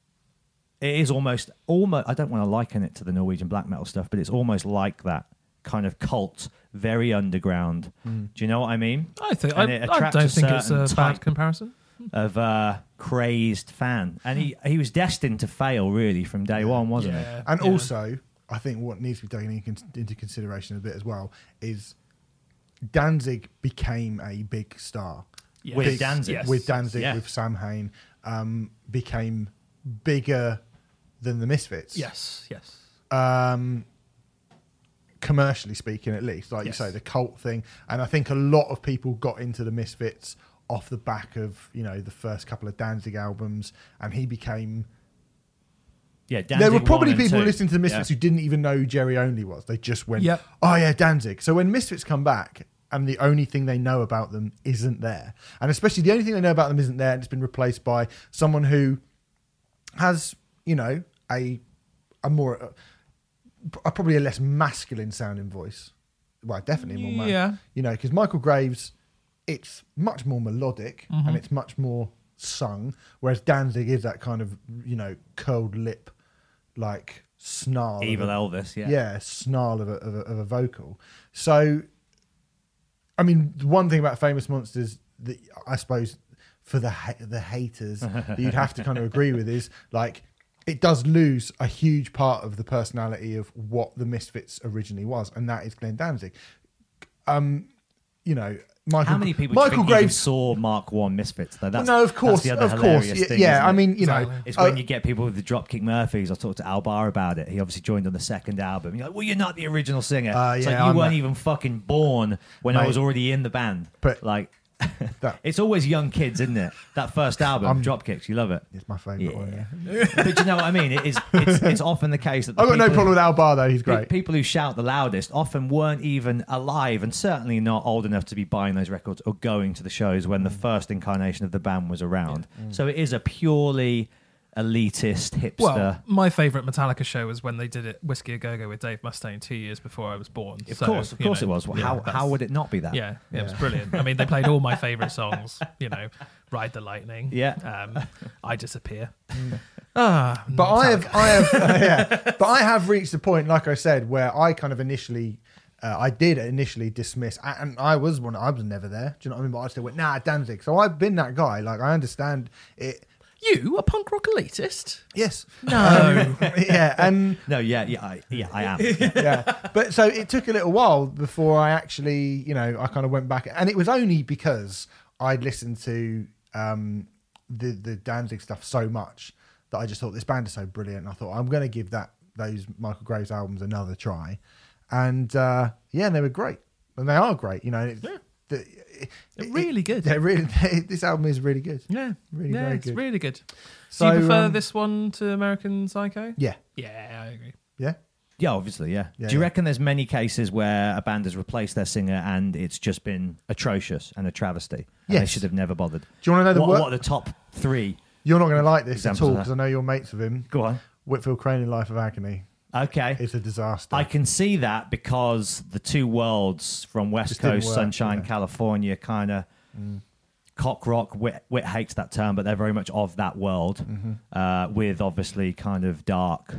it is almost almost. I don't want to liken it to the Norwegian black metal stuff, but it's almost like that kind of cult, very underground. Do you know what I mean? I think I, And it I attracts don't a think it's a certain bad comparison. Of uh, crazed fan, and he he was destined to fail really from day one, wasn't he? And yeah. also, I think what needs to be taken into consideration a bit as well is Danzig became a big star. Yes. With Big- Danzig. Yes. With Danzig, Yeah. with Samhain, um, became bigger than the Misfits. Yes, yes. um, commercially speaking, at least, like Yes. you say, the cult thing. And I think a lot of people got into the Misfits off the back of you know the first couple of Danzig albums, and he became. Yeah, there were probably people two. listening to the Misfits Yeah. who didn't even know who Jerry Only was. They just went, Yep. "Oh yeah, Danzig." So when Misfits come back. And the only thing they know about them isn't there, and especially the only thing they know about them isn't there, and it's been replaced by someone who has, you know, a a more a, probably a less masculine sounding voice. Well, definitely more. ma- Yeah. you know, because Michael Graves, it's much more melodic Mm-hmm. and it's much more sung, whereas Danzig is that kind of you know curled lip, like snarl, Evil a- Elvis. Yeah. yeah, snarl of a, of a of a vocal. So, I mean, one thing about Famous Monsters that I suppose for the ha- the haters that you'd have to kind of agree with is like it does lose a huge part of the personality of what the Misfits originally was, and that is Glenn Danzig. Um, you know, Michael. How many people Michael Graves. saw Mark One Misfits though? That's, no, of course, that's the other of course, yeah. thing, yeah, I mean, you know. It's uh, when you get people with the Dropkick Murphys. I talked to Al Barr about it. He obviously joined on the second album. You're like, well, you're not the original singer. Uh, yeah, like you I'm weren't not- even fucking born when I was already in the band. But- like, that it's always young kids, isn't it? That first album, I'm- Dropkicks, you love it. it. is my favourite one. Yeah. But you know what I mean? It is. It's, it's often the case that the I've got no people- problem with Al Barr though. He's Pe- great. People who shout the loudest often weren't even alive and certainly not old enough to be buying those records or going to the shows when Mm. the first incarnation of the band was around. So it is a purely elitist hipster. Well, my favourite Metallica show was when they did it Whiskey a Go Go with Dave Mustaine two years before I was born. of So, course, of course know, it was. Well, yeah, how, how would it not be that? Yeah, yeah, it was brilliant. I mean, they played all my favourite songs. You know, Ride the Lightning. Yeah. Um, I Disappear. Ah, But I have, I have, yeah. But I have reached the point, like I said, where I kind of initially, uh, I did initially dismiss, and I was one. I was never there. Do you know what I mean? But I still went, nah, Danzig. So I've been that guy. Like I understand it. You, a punk rock elitist? Yes. No. yeah, and No, yeah, yeah, I, yeah, I am. yeah. But so it took a little while before I actually, you know, I kind of went back, and it was only because I'd listened to um, the the Danzig stuff so much that I just thought this band is so brilliant. I thought I'm going to give that those Michael Graves albums another try, and uh, yeah, and they were great, and they are great. You know, it, the, They're really good. They're really. this album is really good. Yeah, Really yeah, very it's good. really good. So, Do you prefer um, this one to American Psycho? Yeah, Yeah, I agree. yeah. Yeah, obviously, yeah. Yeah, Do you yeah. reckon there's many cases where a band has replaced their singer and it's just been atrocious and a travesty? And They should have never bothered. Do you want to know the what, wor- what are the top three? You're not going to like this at all because I know you're mates with him. Go on. Whitfield Crane in Life of Agony. Okay. It's a disaster. I can see that because the two worlds from West Just Coast, work, Sunshine, yeah. California, kind of cock rock. Whit, Whit hates that term, but they're very much of that world, Mm-hmm. uh, with obviously kind of dark,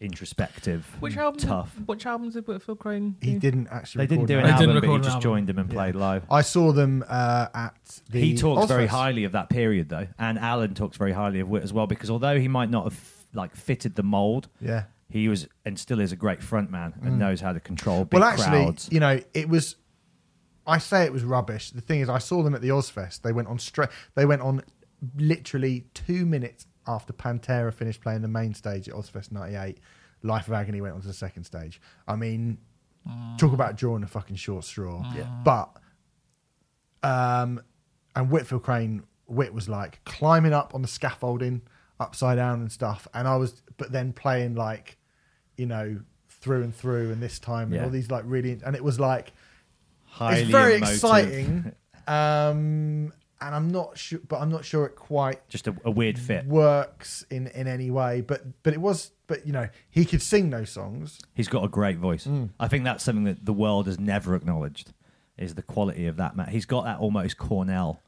introspective, Which album? tough. Which albums did Phil Crane? He didn't actually. They didn't do record an They didn't album, but he just album. joined them and Yeah. played live. I saw them uh, at the. he talks very highly of that period though, and Alan talks very highly of Whit as well because although he might not have like fitted the mold, Yeah. he was and still is a great frontman and knows how to control big Mm. Well, actually, crowds. you know, it was. I say it was rubbish. The thing is, I saw them at the Ozzfest. They went on straight. They went on literally two minutes after Pantera finished playing the main stage at Ozzfest '98. Life of Agony went on to the second stage. I mean, talk about drawing a fucking short straw. Yeah. But, um, and Whitfield Crane, Whit was like climbing up on the scaffolding, upside down and stuff. And I was, but then playing like, you know, through and through, and this time, and Yeah. all these like really, and it was like, Highly it's very emotive. exciting. Um, and I'm not sure, but I'm not sure it quite Just a, a weird fit. works in in any way. But but it was, but you know, he could sing those songs. He's got a great voice. Mm. I think that's something that the world has never acknowledged is the quality of that man. He's got that almost Cornell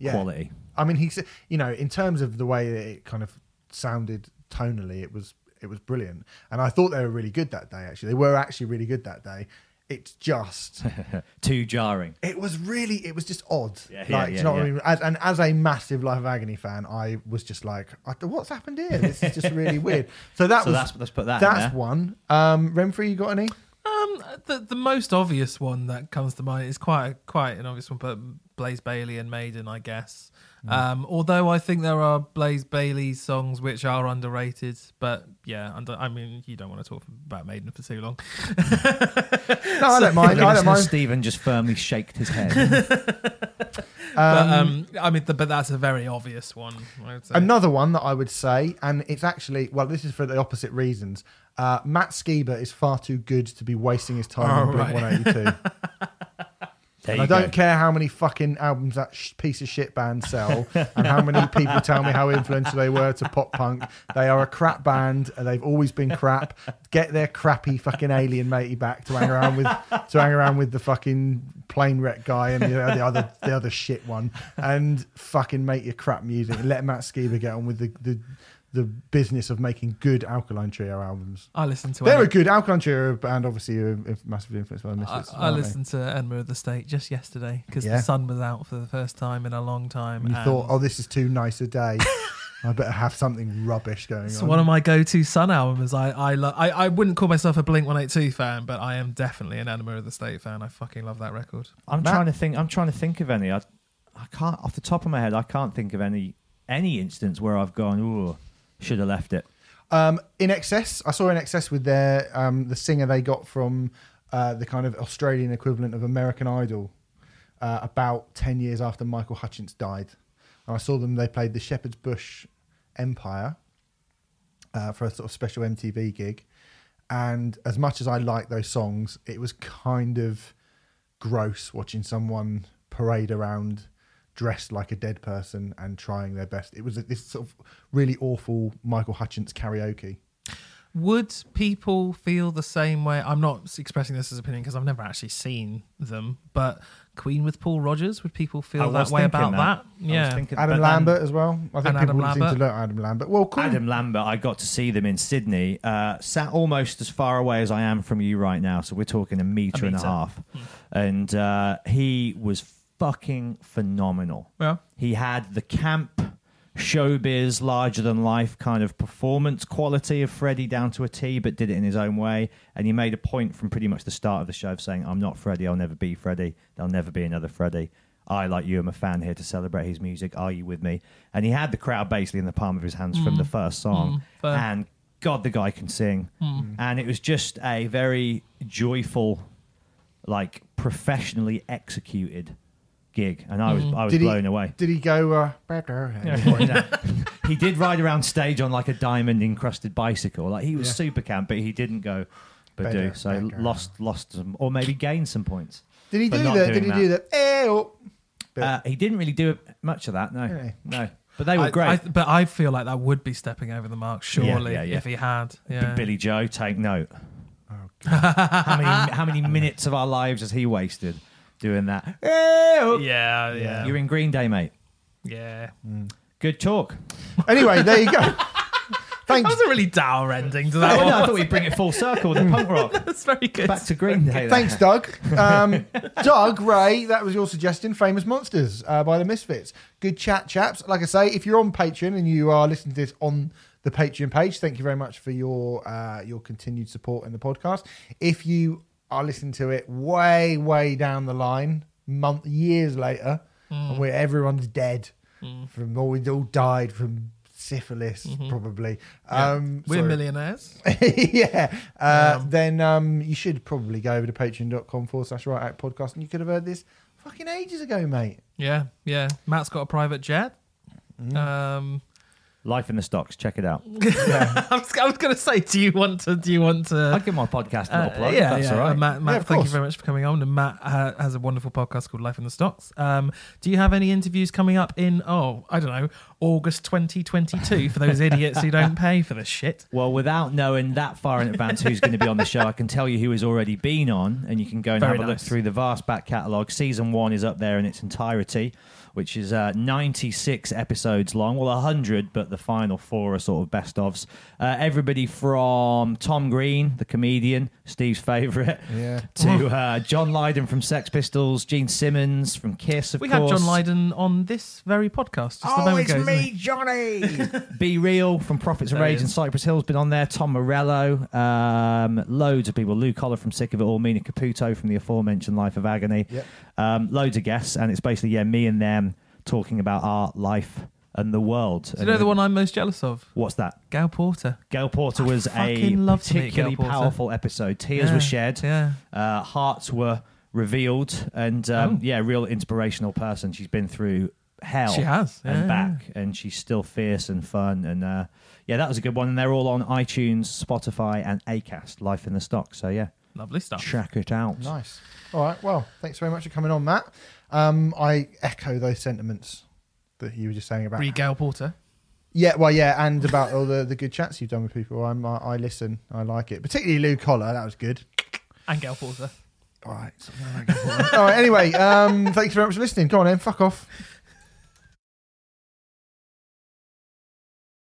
Yeah. quality. I mean, he's you know, in terms of the way that it kind of sounded tonally, it was it was brilliant, and I thought they were really good that day. Actually, they were actually really good that day. It's just, Too jarring. it was really, it was just odd. Yeah, like, yeah, do you yeah, know what I mean? As, and as a massive Life of Agony fan, I was just like, what's happened here? This is just really weird. So that So was that's let's put that in that's one. Um, Remfry, you got any? Um, the the most obvious one that comes to mind is quite a, quite an obvious one, but Blaze Bayley and Maiden, I guess. Mm. Um, although I think there are Blaze Bayley songs which are underrated, but yeah, under, I mean you don't want to talk about Maiden for too long. No, I don't mind. I don't mind. Stephen just firmly shaked his head. but Um, um, I mean, but that's a very obvious one. I would say. Another one that I would say, and it's actually well, this is for the opposite reasons. Uh, Matt Skiba is far too good to be wasting his time Oh, on Blink right. 182. There And I don't go. care how many fucking albums that sh- piece of shit band sell, and how many people tell me how influential they were to pop punk. They are a crap band, and they've always been crap. Get their crappy fucking alien matey back to hang around with, to hang around with the fucking plane wreck guy and the, the other, the other shit one, and fucking make your crap music. And let Matt Skiba get on with the the, the business of making good Alkaline Trio albums. I listened to. They're a good Alkaline Trio band, obviously, are are massively influenced by the I, Misfits. I aren't they? listened to Enema of the State just yesterday because Yeah. the sun was out for the first time in a long time. And you and thought, oh, this is too nice a day. I better have something rubbish going It's on. one of my go-to Sun albums. I I, lo- I I wouldn't call myself a Blink One Eight Two fan, but I am definitely an Enema of the State fan. I fucking love that record. I'm Matt? trying to think. I'm trying to think of any. I, I can't off the top of my head. I can't think of any any instance where I've gone. Ooh, should have left it. um, INXS, I saw INXS with their um, the singer they got from uh, the kind of Australian equivalent of American Idol uh, about ten years after Michael Hutchence died. And I saw them. They played the Shepherd's Bush Empire uh, for a sort of special MTV gig. And as much as I like those songs, it was kind of gross watching someone parade around dressed like a dead person and trying their best. It was this sort of really awful Michael Hutchence karaoke. Would people feel the same way? I'm not expressing this as opinion because I've never actually seen them, but Queen with Paul Rodgers, would people feel that way about that? I was Yeah. thinking- Adam but then Lambert as well. I think people Adam would seem to Lambert. look at Adam Lambert. Well, cool. Adam Lambert, I got to see them in Sydney. Uh, sat almost as far away as I am from you right now, so we're talking a meter, and a metre. half. And uh, he was fucking phenomenal. Yeah. He had the camp, showbiz, larger than life kind of performance quality of Freddie down to a T, but did it in his own way. And he made a point from pretty much the start of the show of saying, I'm not Freddie, I'll never be Freddie, there'll never be another Freddie. I, like you, am a fan here to celebrate his music. Are you with me? And he had the crowd basically in the palm of his hands from the first song. Mm, and God, the guy can sing. Mm. And it was just a very joyful, like professionally executed gig. And I was, I was Did he- blown away. Did he go uh, better? he did ride around stage on like a diamond encrusted bicycle. Like he was Yeah. super camp, but he didn't go but do. Better, So better. lost lost some or maybe gained some points. Did he For do not that? Did doing he do that? Eh, oh. Bit. Uh, he didn't really do much of that, no. Really? No. But they were I- great. I, but I feel like that would be stepping over the mark, surely, yeah, yeah. if he had. Yeah. Billie Joe, take note. Oh, how many how many minutes of our lives has he wasted doing that. Yeah, Yeah, yeah, You're in Green Day, mate. yeah. Good talk. Anyway, there you go. That Thanks. was a really dour ending to Oh, that no, I thought we'd bring it full circle with the punk rock. That's very good. Back to Green Day. then. Thanks, Doug. Um, Doug, Ray, that was your suggestion. Famous Monsters uh, by the Misfits. Good chat, chaps. Like I say, if you're on Patreon and you are listening to this on the Patreon page, thank you very much for your uh, your continued support in the podcast. If you are listening to it way, way down the line, month, years later, and where everyone's dead from all we'd all died from syphilis, probably. Um, We're sorry. millionaires. yeah. Uh, then um, you should probably go over to patreon.com forward slash right act podcast and you could have heard this fucking ages ago, mate. Yeah, yeah. Matt's got a private jet. Mm. Um, Life in the Stocks. Check it out. I was, was going to say, do you want to? Do you want to? I'll give my podcast a little Uh, plug. yeah, if that's yeah. all right. Uh, Matt, Matt Yeah, thank you very much for coming on. And Matt uh, has a wonderful podcast called Life in the Stocks. Um, do you have any interviews coming up in, oh, I don't know, August 2022 for those idiots who don't pay for this shit? Well, without knowing that far in advance who's going to be on the show, I can tell you who has already been on, and you can go and Very have a look through the vast back catalogue. Season one is up there in its entirety, which is uh, 96 episodes long. Well, 100, but the final four are sort of best ofs. Uh, everybody from Tom Green, the comedian, Steve's favourite, Yeah. to uh, John Lydon from Sex Pistols, Gene Simmons from Kiss, of We had. John Lydon on this very podcast just Oh, moment it's ago. isn't me, he? Johnny. B-Real from Prophets of Rage and. Cypress Hill's been on there. Tom Morello, um, loads of people. Lou Koller from Sick of It All, Mina Caputo from the aforementioned Life of Agony. Yep. Um, loads of guests, and it's basically yeah, me and them talking about art, life, and the world. Do you know the one I'm most jealous of? What's that? Gail Porter. Gail Porter was a fucking love to meet Gail particularly Porter. powerful episode. Tears Yeah, were shed, Yeah. uh, hearts were revealed, and um, Oh. yeah, real inspirational person. She's been through hell She has. and yeah. back, and she's still fierce and fun. And uh, yeah, that was a good one. And they're all on iTunes, Spotify, and Acast. Life in the Stock. So yeah, Lovely stuff. check it out. Nice. All right. Well, thanks very much for coming on, Matt. Um, I echo those sentiments that you were just saying about. Re Gail Porter. Yeah, well, yeah, and about all the, the good chats you've done with people. I'm, I, I listen. I like it. Particularly Lou Koller. That was good. And Gail Porter. All right. All right. Anyway, um, thanks very much for listening. Go on then. Fuck off.